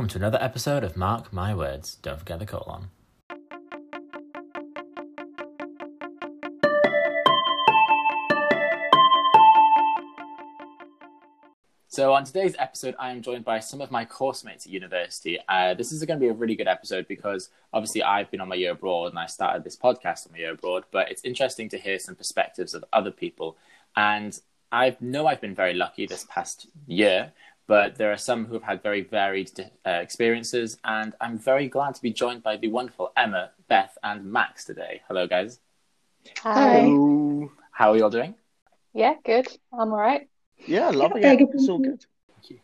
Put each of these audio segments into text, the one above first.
welcome to another episode of Mark My Words. Don't forget the colon. So, on today's episode, I am joined by some of my course mates at university. Uh, this is going to be a really good episode because obviously I've been on my year abroad and I started this podcast on my year abroad, but it's interesting to hear some perspectives of other people. And I know I've been very lucky this past year, but there are some who have had very varied uh, experiences. And I'm very glad to be joined by the wonderful Emma, Beth, and Max today. Hello, guys. Hi. Hello. How are you all doing? Yeah, good. I'm all right. Yeah, loving Yeah, it. good, It's all thank you.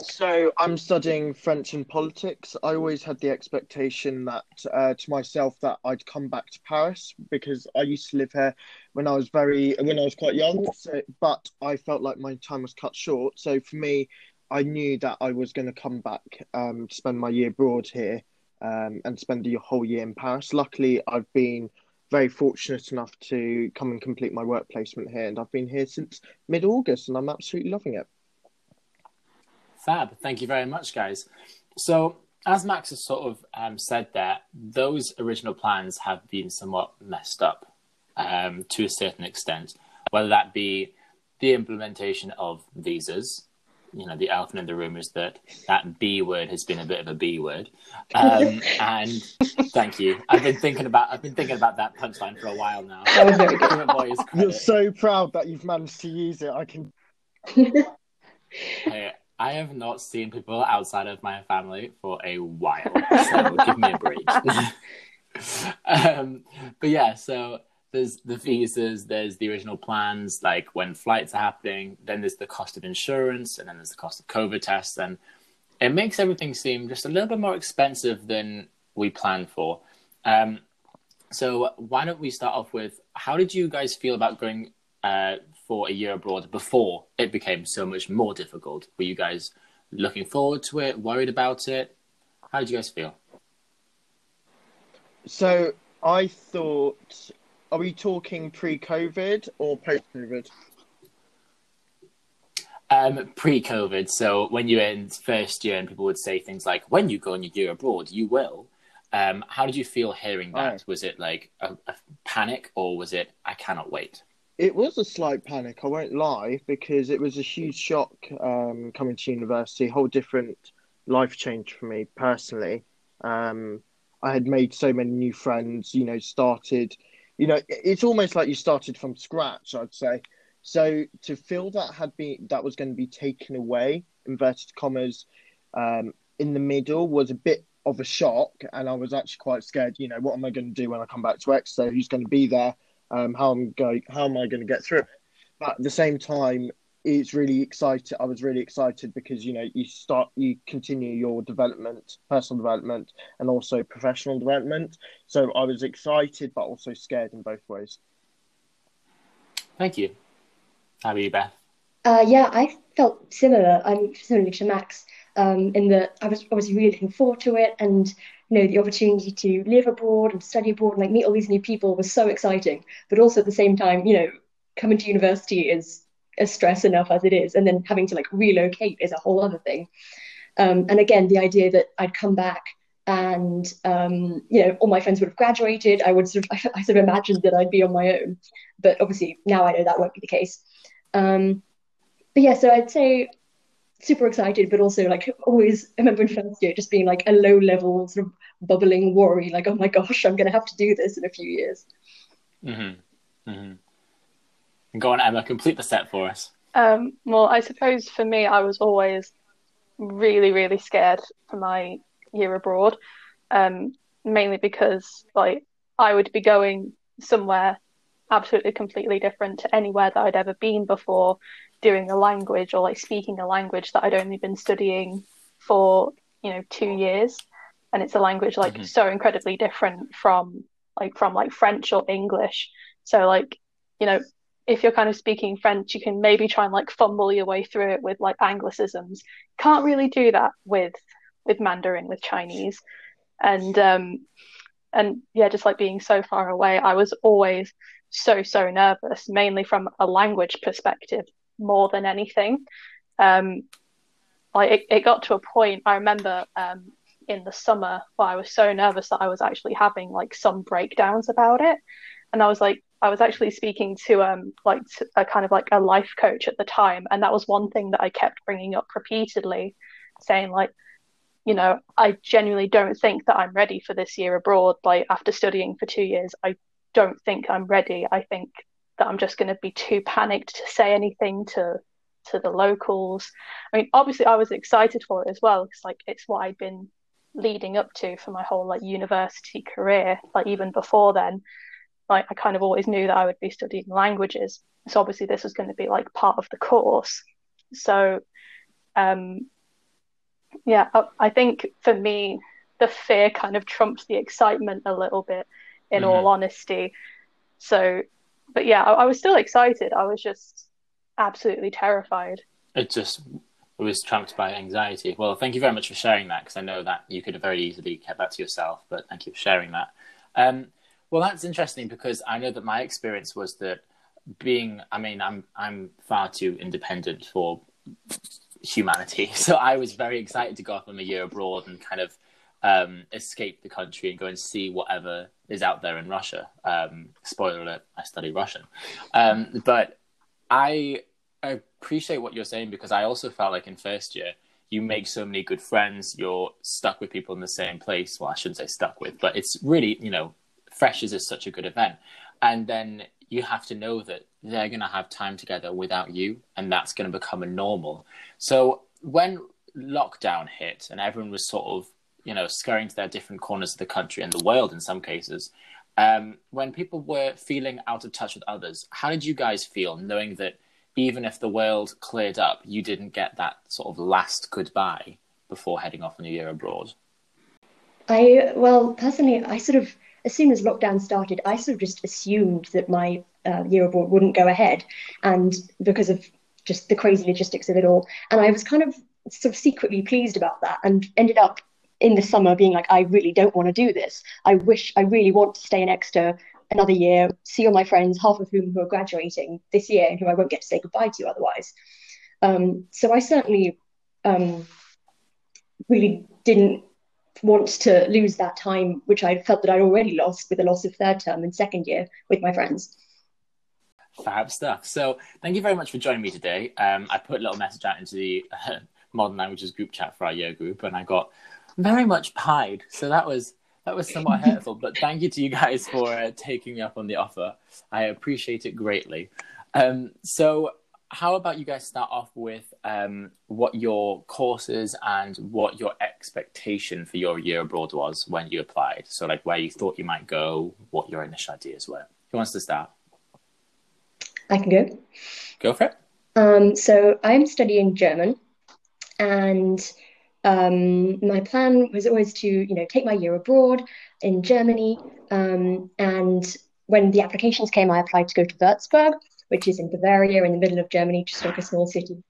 So I'm studying French and politics. I always had the expectation that uh, to myself that I'd come back to Paris because I used to live here when I was very when I was quite young. So, but I felt like my time was cut short. So for me, I knew that I was going to come back um, to spend my year abroad here um, and spend the whole year in Paris. Luckily, I've been very fortunate enough to come and complete my work placement here, and I've been here since mid August, and I'm absolutely loving it. Fab. Thank you very much, guys. So, as Max has sort of um, said there, those original plans have been somewhat messed up um, to a certain extent, whether that be the implementation of visas. You know, the elephant in the room is that that B word has been a bit of a B word. Um, and thank you. I've been thinking about I've been thinking about that punchline for a while now. That was very good. Give it boys You're so proud that you've managed to use it. I can. Hey, I have not seen people outside of my family for a while, so give me a break. um, but yeah, so there's the visas, there's the original plans, like when flights are happening, then there's the cost of insurance, and then there's the cost of COVID tests, and it makes everything seem just a little bit more expensive than we planned for. Um, so why don't we start off with how did you guys feel about going uh, for a year abroad before it became so much more difficult? Were you guys looking forward to it, worried about it? How did you guys feel? So I thought, are we talking pre-COVID or post-COVID? Um, pre-COVID, so when you were in first year and people would say things like, "When you go on your year abroad, you will." Um, how did you feel hearing that? Right. Was it like a, a panic, or was it "I cannot wait"? It was a slight panic. I won't lie because it was a huge shock um, coming to university. A whole different life change for me personally. Um, I had made so many new friends. You know, started. You know, it's almost like you started from scratch. I'd say. So to feel that had been that was going to be taken away, inverted commas, um, in the middle was a bit of a shock, and I was actually quite scared. You know, what am I going to do when I come back to Exeter? Who's going to be there? Um, how am going? How am I going to get through it? But at the same time, it's really excited. I was really excited because you know you start, you continue your development, personal development, and also professional development. So I was excited, but also scared in both ways. Thank you. How about you, Beth? Uh, yeah, I felt similar. I'm similar to Max, um, in that I was obviously really looking forward to it, and you know the opportunity to live abroad and study abroad and like meet all these new people was so exciting. But also at the same time, you know, coming to university is stress enough as it is, and then having to like relocate is a whole other thing. Um, and again, the idea that I'd come back and um, you know all my friends would have graduated, I would sort of I, sort of imagined that I'd be on my own, but obviously now I know that won't be the case. Um, but yeah, so I'd say super excited, but also like always. I remember in first year just being like a low level sort of bubbling worry, like oh my gosh, I'm going to have to do this in a few years. Mm-hmm. Mm-hmm. Go on, Emma. Complete the set for us. Um, well, I suppose for me, I was always really, really scared for my year abroad, um, mainly because like I would be going somewhere absolutely completely different to anywhere that I'd ever been before, doing a language or like speaking a language that I'd only been studying for you know two years, and it's a language like Mhm. so incredibly different from like from like French or English. So like you know if you're kind of speaking French, you can maybe try and like fumble your way through it with like anglicisms. Can't really do that with with Mandarin, with Chinese, and um, and yeah, just like being so far away, I was always so so nervous, mainly from a language perspective more than anything. Um, like it, it got to a point. I remember um, in the summer where I was so nervous that I was actually having like some breakdowns about it, and I was like, I was actually speaking to um like a kind of like a life coach at the time, and that was one thing that I kept bringing up repeatedly, saying like, you know, I genuinely don't think that I'm ready for this year abroad. Like after studying for two years, I don't think I'm ready. I think that I'm just going to be too panicked to say anything to to the locals. I mean, obviously, I was excited for it as well because like it's what I'd been leading up to for my whole like university career. Like even before then, like I kind of always knew that I would be studying languages. So obviously, this was going to be like part of the course. So, um, yeah, I, I think for me, the fear kind of trumped the excitement a little bit. In mm-hmm. all honesty, so but yeah, I, I was still excited. I was just absolutely terrified. It just was trumped by anxiety. Well, thank you very much for sharing that because I know that you could have very easily kept that to yourself, but thank you for sharing that. Um, well, that's interesting because I know that my experience was that being, I mean, I'm I'm far too independent for humanity, so I was very excited to go off on a year abroad and kind of um, escape the country and go and see whatever is out there in Russia. Um, spoiler alert: I study Russian, um, but I appreciate what you're saying because I also felt like in first year you make so many good friends. You're stuck with people in the same place. Well, I shouldn't say stuck with, but it's really you know, Freshers is such a good event, and then you have to know that they're going to have time together without you, and that's going to become a normal. So when lockdown hit and everyone was sort of you know, scurrying to their different corners of the country and the world in some cases. Um, when people were feeling out of touch with others, how did you guys feel knowing that even if the world cleared up, you didn't get that sort of last goodbye before heading off on a year abroad? I, well, personally, I sort of, as soon as lockdown started, I sort of just assumed that my uh, year abroad wouldn't go ahead. And because of just the crazy logistics of it all. And I was kind of sort of secretly pleased about that and ended up in the summer being like, I really don't want to do this. I wish I really want to stay in Exeter another year, see all my friends, half of whom who are graduating this year and who I won't get to say goodbye to otherwise. Um, so I certainly um, really didn't want to lose that time, which I felt that I'd already lost with the loss of third term and second year with my friends. Fab stuff. So thank you very much for joining me today. Um, I put a little message out into the uh, Modern Languages group chat for our year group, and I got very much pied. So that was that was somewhat hurtful. But thank you to you guys for uh, taking me up on the offer. I appreciate it greatly. Um, so how about you guys start off with um, what your courses and what your expectation for your year abroad was when you applied? So, like where you thought you might go, what your initial ideas were. Who wants to start? I can go. Go for it. Um, so, I'm studying German, and um, my plan was always to, you know, take my year abroad in Germany. Um, and when the applications came, I applied to go to Würzburg, which is in Bavaria, in the middle of Germany, just like a small city.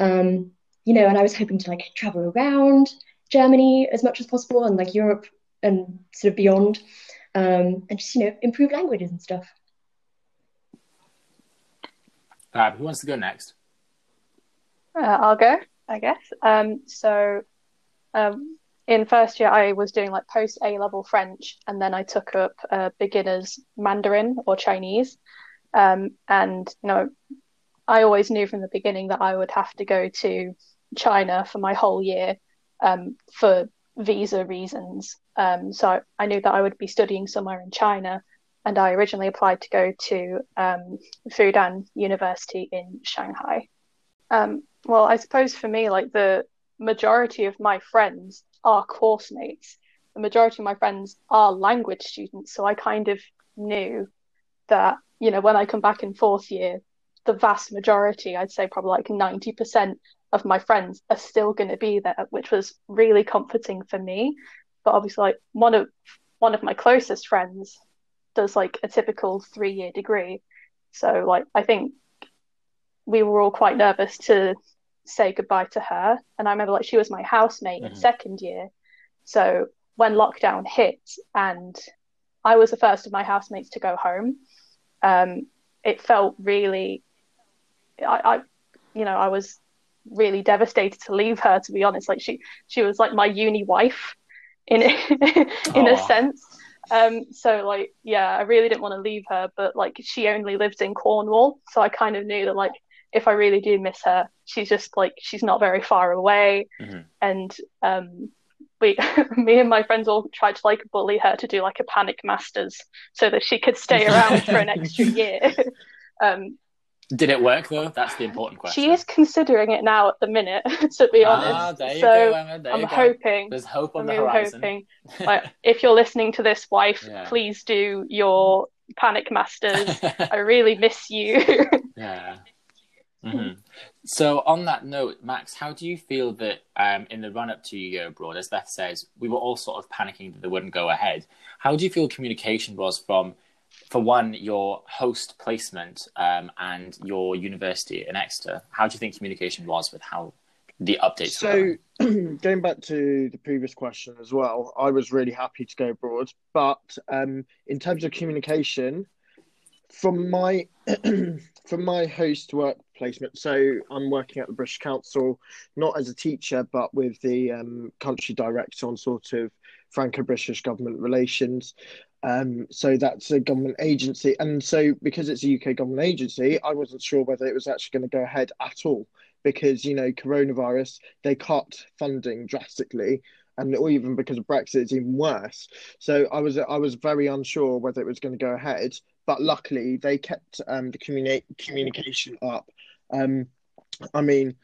Um, you know, and I was hoping to like travel around Germany as much as possible and like Europe and sort of beyond, um, and just you know improve languages and stuff. Uh, who wants to go next? Uh, I'll go. I guess. Um, so um, in first year, I was doing like post A level French, and then I took up uh, beginners Mandarin or Chinese. Um, and you know, I always knew from the beginning that I would have to go to China for my whole year um, for visa reasons. Um, so I knew that I would be studying somewhere in China, and I originally applied to go to um, Fudan University in Shanghai. Um, well, I suppose for me, like the majority of my friends are course mates. The majority of my friends are language students. So I kind of knew that, you know, when I come back in fourth year, the vast majority, I'd say probably like 90% of my friends are still going to be there, which was really comforting for me. But obviously, like one of one of my closest friends does like a typical three year degree. So like I think we were all quite nervous to say goodbye to her. And I remember like she was my housemate mm-hmm. in second year. So when lockdown hit and I was the first of my housemates to go home, um, it felt really I, I you know, I was really devastated to leave her. To be honest, like she she was like my uni wife in in a sense. Um, so like yeah, I really didn't want to leave her, but like she only lived in Cornwall, so I kind of knew that like if I really do miss her, she's just like she's not very far away, Mhm. and um, we, me and my friends all tried to like bully her to do like a panic masters so that she could stay around for an extra year. um, Did it work though? That's the important question. she is considering it now at the minute, to be honest. Ah, there you so go, Emma. There I'm you go. hoping. There's hope on I'm the really horizon. hoping. Like, if you're listening to this, wife, Yeah. please do your panic masters. I really miss you. yeah. hmm So, on that note, Max, how do you feel that um, in the run up to your year abroad, as Beth says, we were all sort of panicking that they wouldn't go ahead? How do you feel communication was from, for one, your host placement um, and your university in Exeter? How do you think communication was with how the updates were? So, going? going back to the previous question as well, I was really happy to go abroad. But um, in terms of communication, from my from my host work placement, so I'm working at the British Council, not as a teacher, but with the um, country director on sort of Franco-British government relations. Um, so that's a government agency, and so because it's a UK government agency, I wasn't sure whether it was actually going to go ahead at all because you know coronavirus they cut funding drastically and or even because of brexit it's even worse. So i was i was very unsure whether it was going to go ahead but luckily they kept um, the communi- communication up um, i mean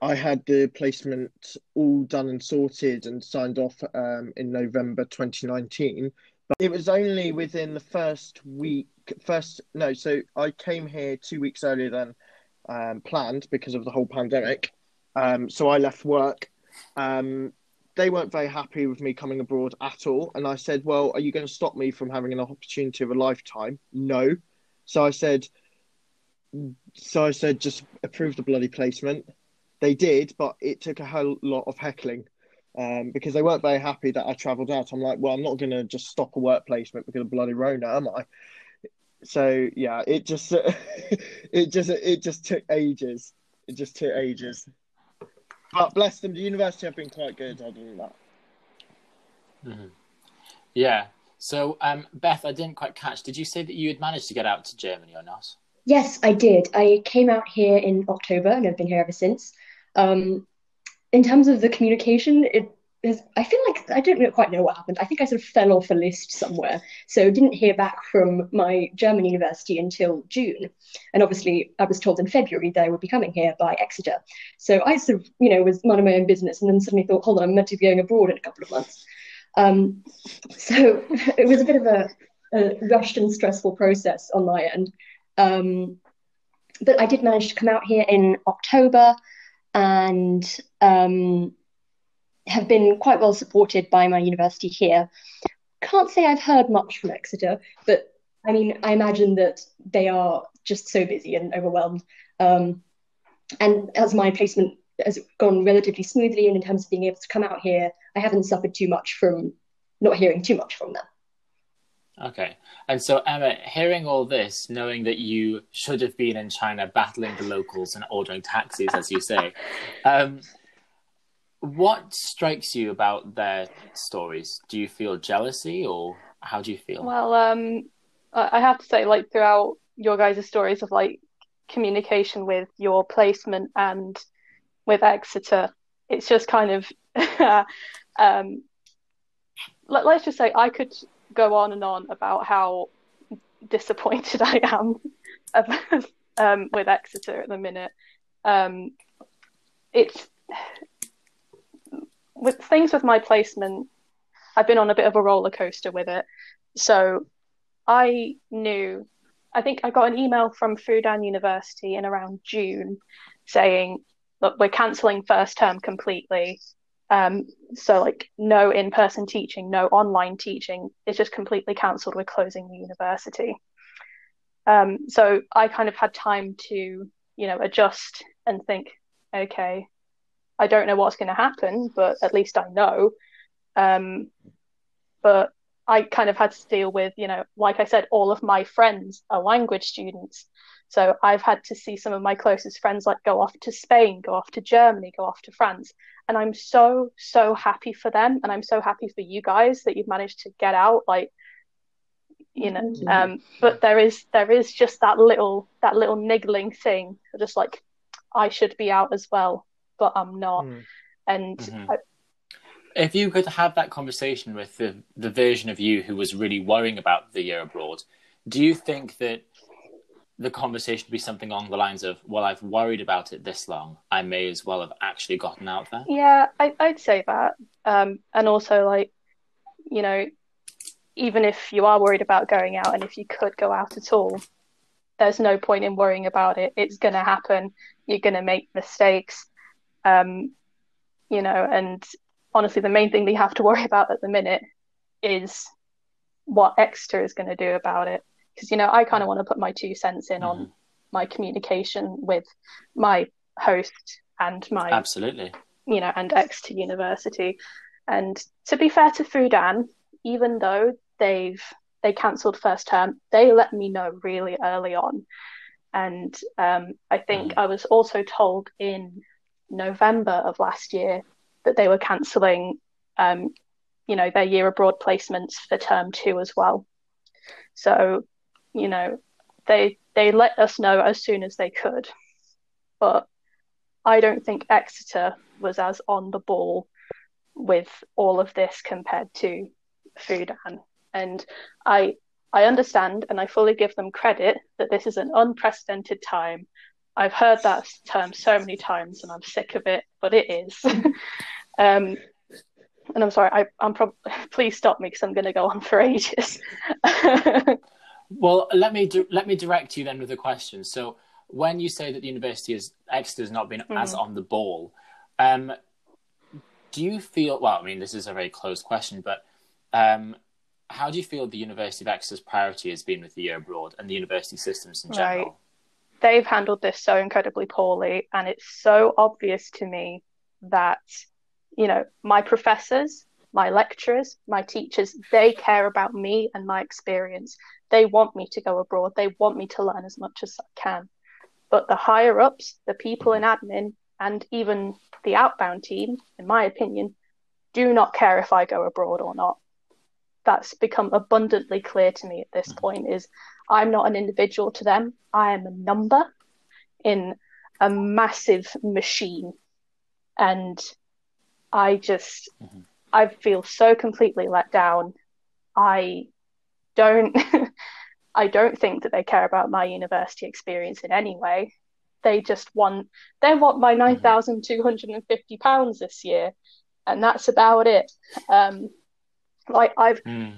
i had the placement all done and sorted and signed off um, in november 2019 but it was only within the first week first no so i came here two weeks earlier than um, planned because of the whole pandemic. Um, so I left work. Um, they weren't very happy with me coming abroad at all. And I said, Well, are you going to stop me from having an opportunity of a lifetime? No. So I said, So I said, just approve the bloody placement. They did, but it took a whole lot of heckling. Um, because they weren't very happy that I travelled out. I'm like, well, I'm not going to just stop a work placement because of bloody Rona, am I? so yeah it just it just it just took ages it just took ages but bless them the university have been quite good other than that Mhm. Yeah. So, um, Beth, I didn't quite catch. Did you say that you had managed to get out to Germany or not? Yes, I did. I came out here in October and I've been here ever since. Um, in terms of the communication, it is, I feel like I don't quite know what happened. I think I sort of fell off a list somewhere, so didn't hear back from my German university until June. And obviously, I was told in February that I would be coming here by Exeter. So I sort of, you know, was minding my own business, and then suddenly thought, hold on, I'm meant to be going abroad in a couple of months. Um, so it was a bit of a, a rushed and stressful process on my end. Um, but I did manage to come out here in October and um, have been quite well supported by my university here. Can't say I've heard much from Exeter, but I mean, I imagine that they are just so busy and overwhelmed. Um, and as my placement has gone relatively smoothly, and in terms of being able to come out here, I haven't suffered too much from not hearing too much from them. Okay. And so, Emma, hearing all this, knowing that you should have been in China battling the locals and ordering taxis, as you say, um, what strikes you about their stories? Do you feel jealousy or how do you feel? Well, um, I have to say, like throughout your guys' stories of like communication with your placement and with Exeter, it's just kind of um, let, let's just say I could go on and on about how disappointed I am um, with Exeter at the minute. Um, it's with things with my placement. I've been on a bit of a roller coaster with it. So I knew, I think I got an email from Fudan University in around June saying, look, we're cancelling first term completely. Um, so like no in-person teaching, no online teaching. It's just completely cancelled. We're closing the university. Um, so I kind of had time to, you know, adjust and think, okay, I don't know what's going to happen, but at least I know. Um, but I kind of had to deal with, you know, like I said, all of my friends are language students. So I've had to see some of my closest friends like go off to Spain, go off to Germany, go off to France. And I'm so, so happy for them. And I'm so happy for you guys that you've managed to get out. Like, you know, um, but there is there is just that little that little niggling thing, just like I should be out as well, but I'm not. Mm. And Mhm. I, If you could have that conversation with the, the version of you who was really worrying about the year abroad, do you think that the conversation would be something along the lines of, well, I've worried about it this long, I may as well have actually gotten out there? Yeah, I, I'd say that. Um, and also, like, you know, even if you are worried about going out and if you could go out at all, there's no point in worrying about it. It's going to happen. You're going to make mistakes. Um, you know, and honestly, the main thing that you have to worry about at the minute is what Exeter is going to do about it. Because, you know, I kind of want to put my two cents in on my communication with my host and my Absolutely. you know, and Exeter University. And to be fair to Fudan, even though they've they cancelled first term, they let me know really early on. And um, I think I was also told in November of last year that they were cancelling, um, you know, their year abroad placements for term two as well. So, you know, they they let us know as soon as they could, but I don't think Exeter was as on the ball with all of this compared to Fudan. And I I understand and I fully give them credit that this is an unprecedented time. I've heard that term so many times and I'm sick of it, but it is. um, and I'm sorry, I, I'm probably please stop me because I'm going to go on for ages. Well, let me let me direct you then with a question. So, when you say that the university is Exeter has not been as on the ball, um, do you feel? Well, I mean, this is a very closed question, but um, how do you feel the University of Exeter's priority has been with the year abroad and the university systems in general? Right. They've handled this so incredibly poorly, and it's so obvious to me that, you know, my professors, my lecturers, my teachers, they care about me and my experience. They want me to go abroad. They want me to learn as much as I can. But the higher ups, the people in admin, and even the outbound team, in my opinion, do not care if I go abroad or not. That's become abundantly clear to me at this mm. point is I'm not an individual to them. I am a number in a massive machine. And I just mm-hmm. I feel so completely let down. I don't I don't think that they care about my university experience in any way. They just want they want my nine thousand two hundred and fifty pounds this year, and that's about it. Um, like I've Mm.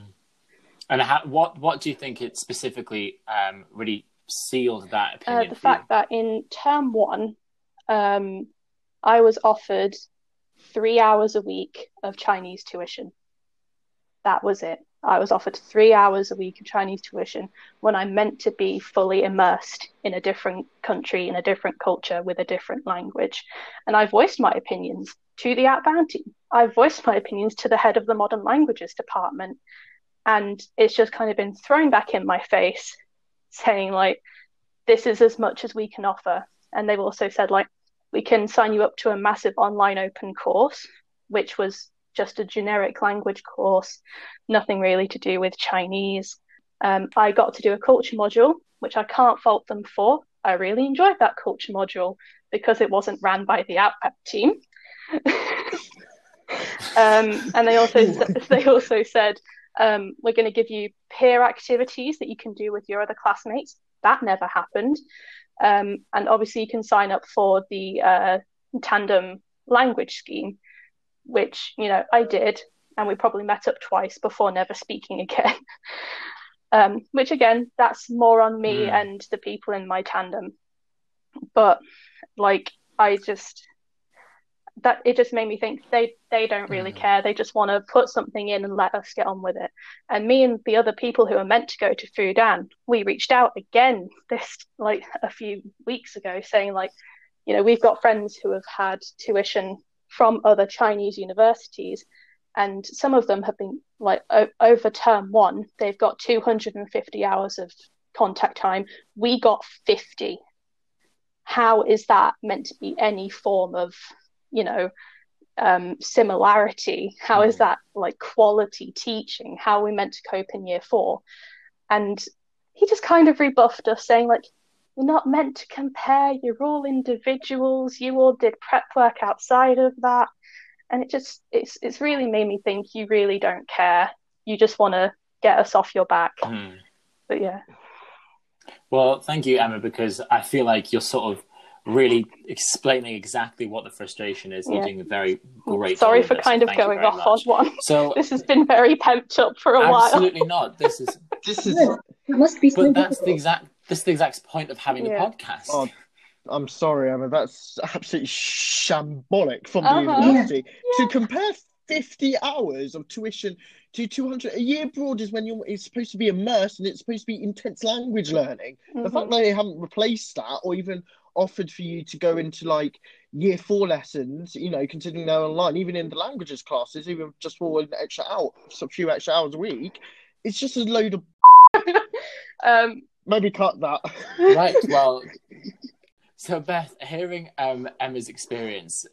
And how, what what do you think it specifically um, really sealed that uh, opinion? the for you? fact that in term one, um, I was offered three hours a week of Chinese tuition. That was it. I was offered three hours a week of Chinese tuition when I'm meant to be fully immersed in a different country, in a different culture, with a different language. And I voiced my opinions to the outbound team. I voiced my opinions to the head of the modern languages department. And it's just kind of been thrown back in my face, saying, like, this is as much as we can offer. And they've also said, like, we can sign you up to a massive online open course, which was just a generic language course, nothing really to do with Chinese. Um, I got to do a culture module, which I can't fault them for. I really enjoyed that culture module because it wasn't ran by the Outback team. um, and they also they also said um, we're going to give you peer activities that you can do with your other classmates. That never happened. Um, and obviously, you can sign up for the uh, tandem language scheme, which you know I did, and we probably met up twice before never speaking again. um, which again, that's more on me Mm. and the people in my tandem. But like, I just that it just made me think they they don't really Mm. care. They just want to put something in and let us get on with it. And me and the other people who are meant to go to Fudan, we reached out again this like a few weeks ago, saying like, you know, we've got friends who have had tuition from other Chinese universities, and some of them have been like o- over term one, they've got 250 hours of contact time. We got 50. How is that meant to be any form of, you know, um, similarity? How is that like quality teaching? How are we meant to cope in year four? And he just kind of rebuffed us, saying, like, you're not meant to compare, you're all individuals, you all did prep work outside of that. And it just it's it's really made me think you really don't care. You just want to get us off your back. Mm. But yeah. Well, thank you, Emma, because I feel like you're sort of really explaining exactly what the frustration is. Yeah. You're doing a very great. Sorry job for this, kind of going very off on one. So This has been very pent up for a while. absolutely not. This is, This is. It must be so but that's the exact. This is the exact point of having Yeah. the podcast. Oh, I'm sorry, Emma. That's absolutely shambolic from Uh-huh. the university to compare 50 hours of tuition to 200 a year abroad is when you're it's supposed to be immersed and it's supposed to be intense language learning. The Mhm. fact that they haven't replaced that or even offered for you to go into like year four lessons, you know, considering they're online, even in the languages classes, even just for an extra hour, a few extra hours a week, it's just a load of Um, maybe cut that. right. Well, so Beth, hearing um, Emma's experience,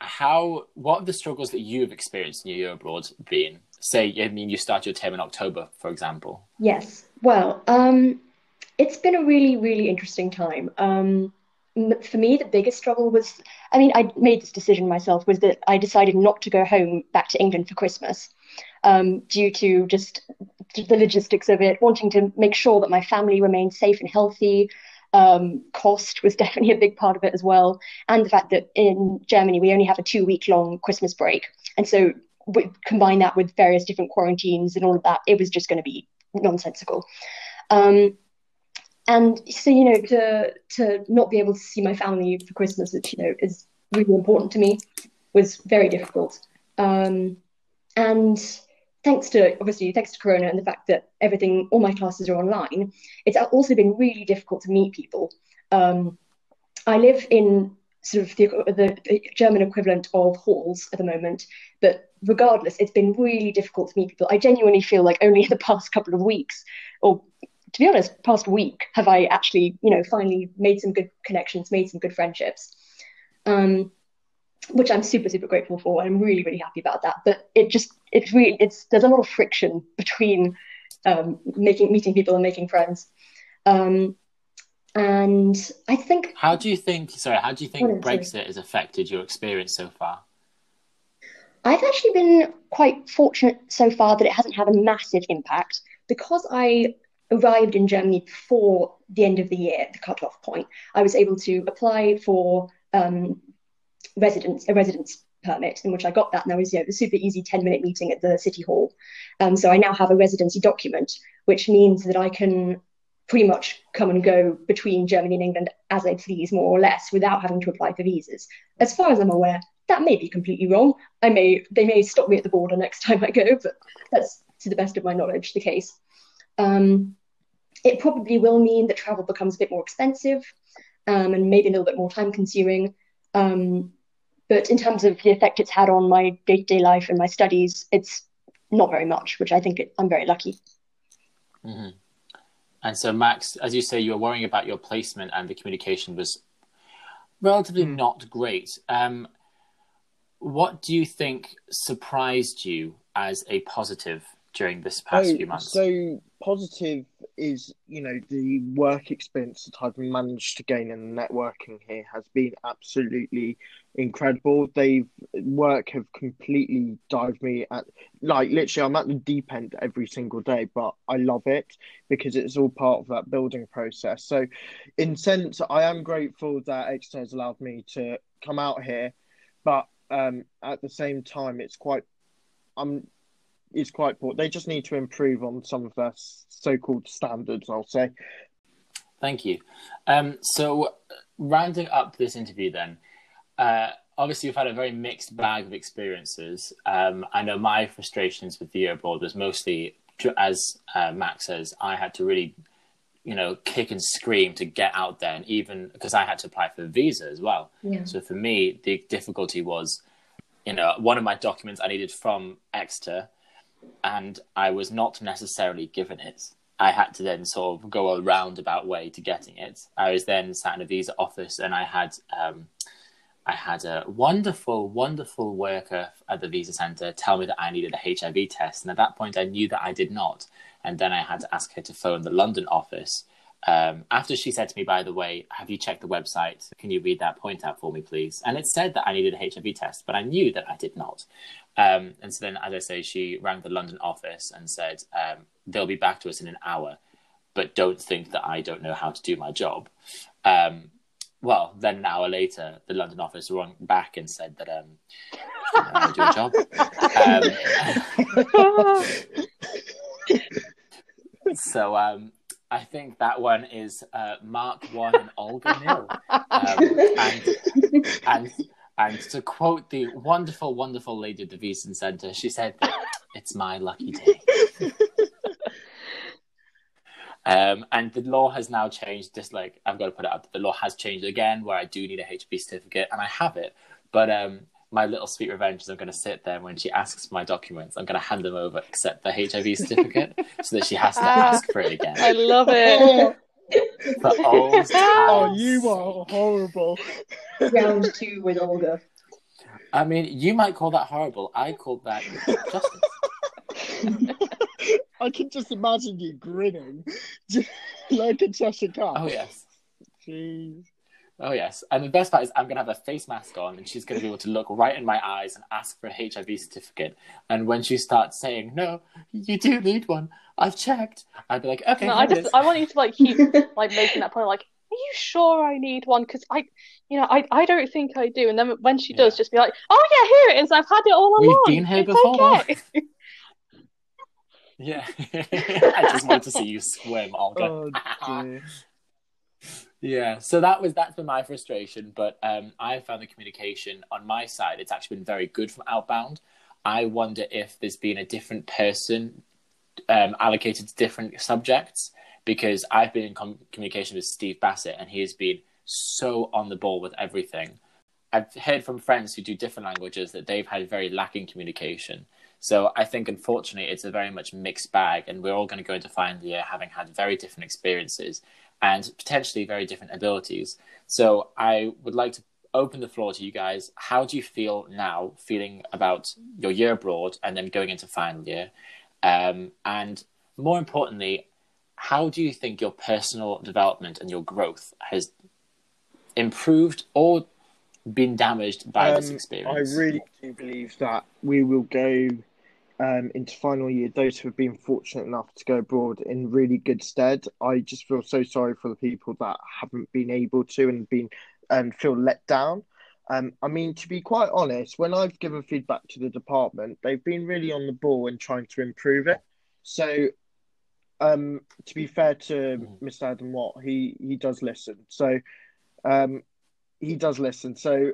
how what have the struggles that you have experienced in your year abroad been? Say, I mean, you start your term in October, for example. Yes. Well, um, it's been a really, really interesting time. Um, for me, the biggest struggle was, I mean, I made this decision myself, was that I decided not to go home back to England for Christmas, um, due to just the logistics of it, wanting to make sure that my family remained safe and healthy. Um, cost was definitely a big part of it as well, and the fact that in Germany we only have a two-week long Christmas break, and so we combine that with various different quarantines and all of that, it was just going to be nonsensical. Um, and so, you know, to to not be able to see my family for Christmas, which you know is really important to me, was very difficult. Um, and thanks to obviously thanks to Corona and the fact that everything, all my classes are online, it's also been really difficult to meet people. Um, I live in sort of the, the, German equivalent of halls at the moment, but regardless, it's been really difficult to meet people. I genuinely feel like only in the past couple of weeks, or to be honest, past week, have I actually, you know, finally made some good connections, made some good friendships, um, which I'm super, super grateful for. I'm really, really happy about that. But it just, it's really, it's there's a lot of friction between um, making meeting people and making friends. Um, and I think How do you think? Sorry, how do you think Oh, sorry. Brexit has affected your experience so far? I've actually been quite fortunate so far that it hasn't had a massive impact because I arrived in Germany before the end of the year, the cutoff point. I was able to apply for um, residence a residence permit, in which I got that, and there was you know the super easy ten minute meeting at the city hall. Um, so I now have a residency document, which means that I can pretty much come and go between Germany and England as I please, more or less, without having to apply for visas. As far as I'm aware, that may be completely wrong. I may they may stop me at the border next time I go, but that's to the best of my knowledge the case. Um, it probably will mean that travel becomes a bit more expensive um, and maybe a little bit more time consuming. Um, but in terms of the effect it's had on my day to day life and my studies, it's not very much, which I think it, I'm very lucky. hmm And so, Max, as you say, you were worrying about your placement, and the communication was relatively Hmm. not great. Um, what do you think surprised you as a positive during this past Oh, few months? So positive is, you know, the work experience that I've managed to gain in the networking here has been absolutely incredible. They've work have completely dived me at like literally I'm at the deep end every single day, but I love it because it's all part of that building process. So in sense I am grateful that Exeter has allowed me to come out here, but um at the same time it's quite I'm it's quite poor. They just need to improve on some of their so-called standards. I'll say. Thank you. Um, so, rounding up this interview, then, uh, obviously we've had a very mixed bag of experiences. Um, I know my frustrations with the year abroad was mostly, as uh, Max says, I had to really, you know, kick and scream to get out there, and even because I had to apply for a visa as well. Yeah. So for me, the difficulty was, you know, one of my documents I needed from Exeter, and I was not necessarily given it. I had to then sort of go a roundabout way to getting it. I was then sat in a visa office, and I had um, I had a wonderful, wonderful worker at the visa center tell me that I needed a HIV test, and at that point, I knew that I did not. And then I had to ask her to phone the London office. Um, after she said to me, by the way, have you checked the website? Can you read that point out for me, please? And it said that I needed a HIV test, but I knew that I did not. Um, and so then, as I say, she rang the London office and said, um, they'll be back to us in an hour, but don't think that I don't know how to do my job. Um, well, then an hour later, the London office rang back and said that um, I do a job. Um, so um, I think that one is uh, Mark one and Olga nil. Um, and, and and to quote the wonderful, wonderful lady at the Visa Centre, she said, "It's my lucky day." Um, and the law has now changed. Just like I've got to put it up, the law has changed again, where I do need a HB certificate, and I have it. But um, my little sweet revenge is I'm going to sit there when she asks for my documents. I'm going to hand them over, accept the HIV certificate, so that she has to ah. ask for it again. I love it. For old Oh, you are horrible. Round two with Olga. I mean, you might call that horrible. I call that justice. I can just imagine you grinning like a Cheshire cat. Oh yes. Jeez. Oh yes, and the best part is I'm gonna have a face mask on, and she's gonna be able to look right in my eyes and ask for a HIV certificate. And when she starts saying, "No, you do need one," I've checked. I'd be like, "Okay." No, I just is." I want you to like keep like making that point like are you sure I need one because I you know I, I don't think I do and then when she does Yeah. just be like oh yeah here it is I've had it all along. We've along been here It's before." okay. Yeah, I just want to see you swim, Olga. Oh dear. Yeah, so that was that's been my frustration, but um, I found the communication on my side. It's actually been very good from outbound. I wonder if there's been a different person um, allocated to different subjects because I've been in com- communication with Steve Bassett and he has been so on the ball with everything. I've heard from friends who do different languages that they've had very lacking communication. So I think, unfortunately, it's a very much mixed bag, and we're all going to go into final year having had very different experiences and potentially very different abilities. So I would like to open the floor to you guys. How do you feel now, feeling about your year abroad and then going into final year? Um, and more importantly, how do you think your personal development and your growth has improved or been damaged by this Um, experience? I really do believe that we will go um, into final year. Those who have been fortunate enough to go abroad in really good stead. I just feel so sorry for the people that haven't been able to and been and feel let down. Um, I mean, to be quite honest, when I've given feedback to the department, they've been really on the ball and trying to improve it. So, um, to be fair to. Mr. Adam Watt, he he does listen. So, um, he does listen. So,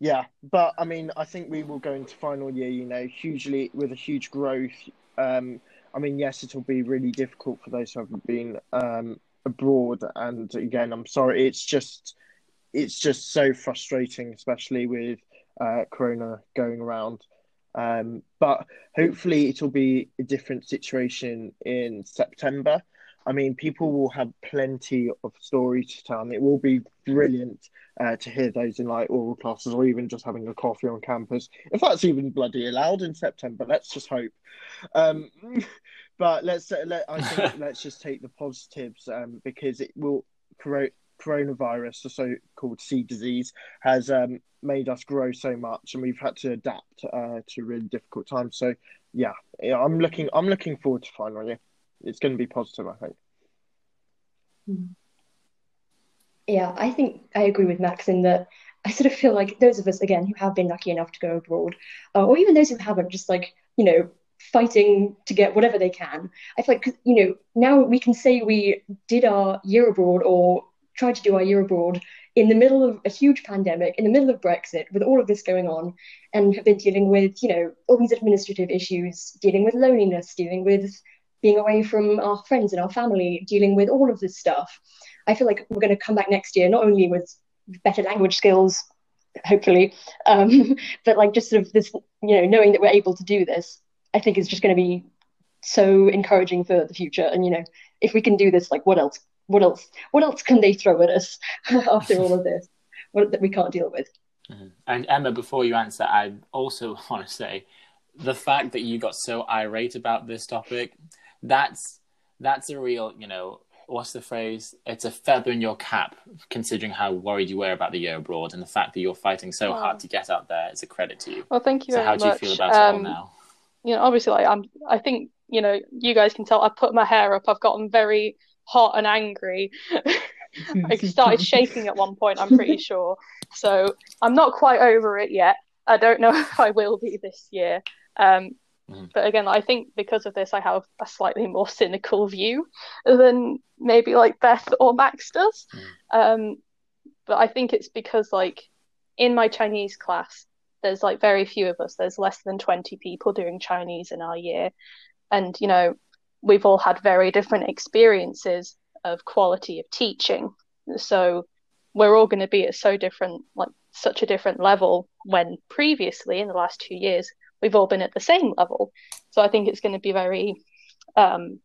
yeah, but I mean, I think we will go into final year, you know, hugely with a huge growth. Um, I mean, yes, it'll be really difficult for those who haven't been um, abroad. And again, I'm sorry, it's just, it's just so frustrating, especially with uh, Corona going around. Um, but hopefully, it'll be a different situation in September. I mean, people will have plenty of stories to tell, and it will be brilliant uh, to hear those in like oral classes or even just having a coffee on campus. If that's even bloody allowed in September, let's just hope. Um, but let's let I think let's just take the positives um, because it will coro- coronavirus, the so-called C disease, has um, made us grow so much, and we've had to adapt uh, to really difficult times. So yeah, yeah, I'm looking I'm looking forward to final year. It's going to be positive, I think. Yeah, I think I agree with Max in that I sort of feel like those of us, again, who have been lucky enough to go abroad, uh, or even those who haven't, just like, you know, fighting to get whatever they can. I feel like, you know, now we can say we did our year abroad or tried to do our year abroad in the middle of a huge pandemic, in the middle of Brexit, with all of this going on, and have been dealing with, you know, all these administrative issues, dealing with loneliness, dealing with being away from our friends and our family, dealing with all of this stuff. I feel like we're going to come back next year not only with better language skills, hopefully, um, but like just sort of this, you know, knowing that we're able to do this. I think is just going to be so encouraging for the future. And you know, if we can do this, like what else? What else? What else can they throw at us after all of this? What that we can't deal with. Mm-hmm. And Emma, before you answer, I also want to say the fact that you got so irate about this topic, that's that's a real, you know, what's the phrase? It's a feather in your cap, considering how worried you were about the year abroad, and the fact that you're fighting so hard to get out there is a credit to you. Well, thank you. So, how much. do you feel about um, it all now? You know, obviously, like I'm. I think you know, you guys can tell. I've put my hair up. I've gotten very hot and angry. I started shaking at one point. I'm pretty sure. So I'm not quite over it yet. I don't know if I will be this year. Um, mm-hmm. But again, I think because of this, I have a slightly more cynical view than maybe like Beth or Max does. Mm. Um, but I think it's because like in my Chinese class, there's like very few of us. There's less than 20 people doing Chinese in our year. And, you know, we've all had very different experiences of quality of teaching. So we're all going to be at so different, like such a different level when previously in the last two years, we've all been at the same level. So I think it's going to be very, um,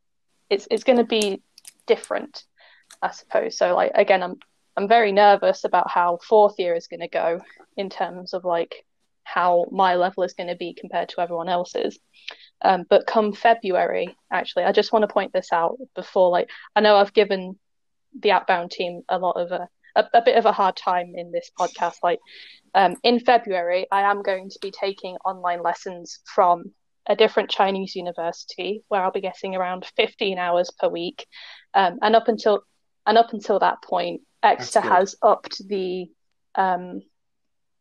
it's, it's going to be different, I suppose. So like, again, I'm, I'm very nervous about how fourth year is going to go in terms of like how my level is going to be compared to everyone else's. Um, but come February, actually, I just want to point this out before, like, I know I've given the outbound team a lot of a, a, a bit of a hard time in this podcast. Like, um, in February, I am going to be taking online lessons from a different Chinese university where I'll be getting around 15 hours per week. Um, and up until and up until that point, Exeter has upped the um,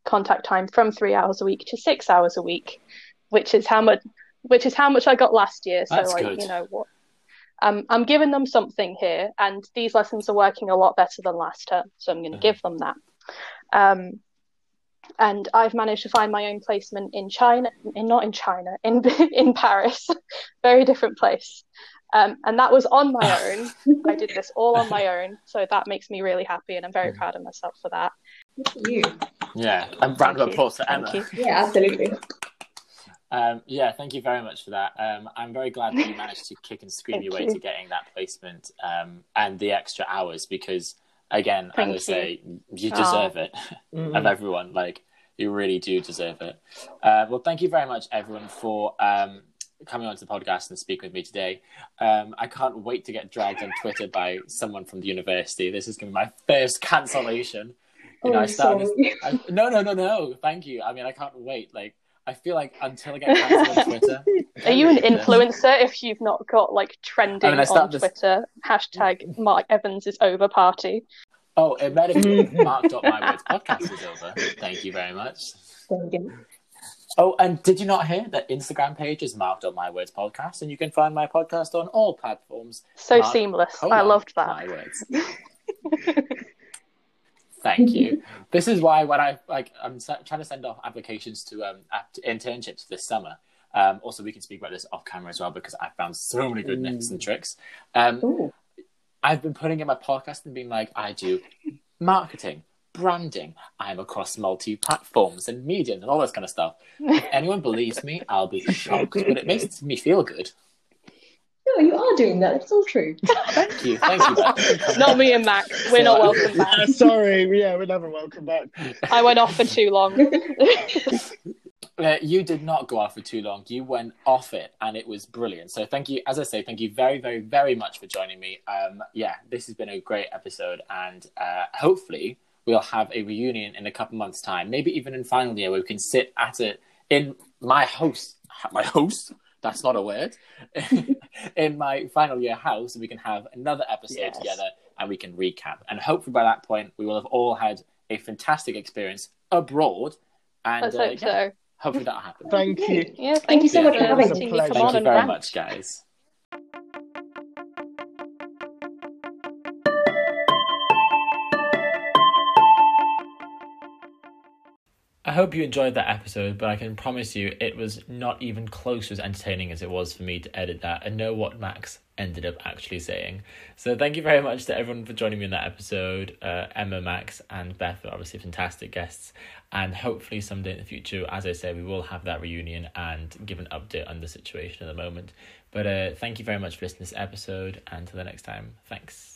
contact time from three hours a week to six hours a week, which is how much which is how much I got last year. So That's like good. you know what. Um, I'm giving them something here, and these lessons are working a lot better than last term, so I'm going to Mhm. give them that. Um, and I've managed to find my own placement in China, in not in China, in in Paris, very different place. Um, and that was on my own. I did this all on my own, so that makes me really happy, and I'm very Mhm. proud of myself for that. Good for you. Yeah, a round of Thank you. applause to Thank Emma. you. Yeah, absolutely. Um, yeah, thank you very much for that. Um, I'm very glad that you managed to kick and scream your way you. to getting that placement um, and the extra hours because, again, Thank as I you. say, you Oh. deserve it Mm. of everyone. Like, you really do deserve it. Uh, well, thank you very much, everyone, for um, coming onto the podcast and speaking with me today. Um, I can't wait to get dragged on Twitter by someone from the university. This is going to be my first cancellation. You know, Oh, I started. sorry. I, no, no, no, no. Thank you. I mean, I can't wait. Like, I feel like until I get cancelled on Twitter. Are you an Ridiculous. influencer if you've not got like trending I mean, I on start this- Twitter? Hashtag Mark Evans is over party. Oh, it medically marked up my words. Podcast is over. Thank you very much. There we. Oh, and did you not hear that Instagram page is marked up my words podcast, and you can find my podcast on all platforms. So Mark, seamless. I loved that. My words. Thank you. This is why when I like, I'm trying to send off applications to um internships this summer. Um, also, we can speak about this off camera as well because I found so many good nicks and tricks. Um, Ooh. I've been putting in my podcast and being like, I do marketing, branding, I'm across multi platforms and media and all this kind of stuff. If anyone believes me, I'll be shocked, but it makes me feel good. No, you are doing that. It's all true. Thank you. Thank you. Not me and Max. We're not welcome Uh, back. sorry, yeah, we're never welcome back. I went off for too long. Uh, you did not go off for too long. You went off it, and it was brilliant. So thank you, as I say, thank you very, very, very much for joining me. Um, yeah, this has been a great episode, and uh, hopefully we'll have a reunion in a couple months' time. Maybe even in final year, where we can sit at it in my house. My house. That's not a word. In my final year house, and we can have another episode Yes. together, and we can recap. And hopefully by that point, we will have all had a fantastic experience abroad. And Let's uh, hope yeah, so. hopefully that happens. Thank you. Yeah, thank, Thank you so much for for having me. me come Thank you very much, guys. Hope you enjoyed that episode, but I can promise you it was not even close to as entertaining as it was for me to edit that and know what Max ended up actually saying. So thank you very much to everyone for joining me in that episode. Uh, Emma, Max, and Beth are obviously fantastic guests, and hopefully someday in the future, as I say, we will have that reunion and give an update on the situation at the moment. But uh, thank you very much for listening to this episode. And until the next time, thanks.